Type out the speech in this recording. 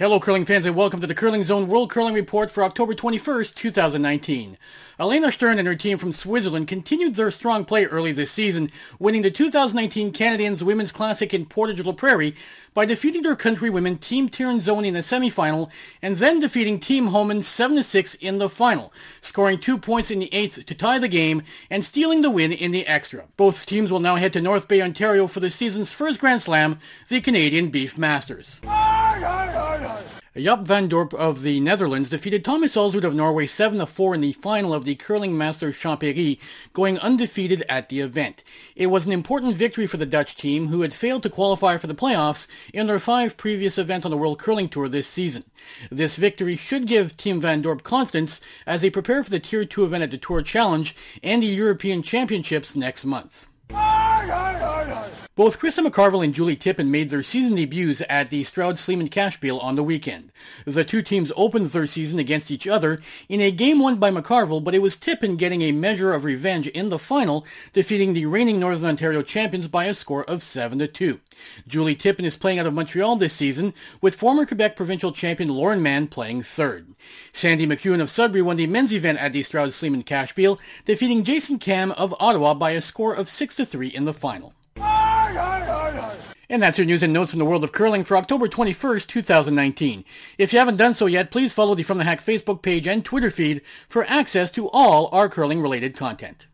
Hello, curling fans, and welcome to the Curling Zone World Curling Report for October 21st, 2019. Elena Stern and her team from Switzerland continued their strong play early this season, winning the 2019 Canad Inns Women's Classic in Portage la Prairie by defeating their countrywomen Team Tirinzoni in the semifinal and then defeating Team Homan 7-6 in the final, scoring two points in the eighth to tie the game and stealing the win in the extra. Both teams will now head to North Bay, Ontario for the season's first Grand Slam, the Canadian Beef Masters. Jaap van Dorp of the Netherlands defeated Thomas Ulsrud of Norway 7-4 in the final of the Curling Masters Champéry, going undefeated at the event. It was an important victory for the Dutch team, who had failed to qualify for the playoffs in their five previous events on the World Curling Tour this season. This victory should give Team Van Dorp confidence as they prepare for the Tier 2 event at the Tour Challenge and the European Championships next month. Both Krista McCarville and Julie Tippin made their season debuts at the Stroud Sleeman Cashspiel on the weekend. The two teams opened their season against each other in a game won by McCarville, but it was Tippin getting a measure of revenge in the final, defeating the reigning Northern Ontario champions by a score of 7-2. Julie Tippin is playing out of Montreal this season, with former Quebec provincial champion Lauren Mann playing third. Sandy MacEwan of Sudbury won the men's event at the Stroud Sleeman Cashspiel, defeating Jason Camm of Ottawa by a score of 6-3 in the final. And that's your news and notes from the world of curling for October 21st, 2019. If you haven't done so yet, please follow the From the Hack Facebook page and Twitter feed for access to all our curling related content.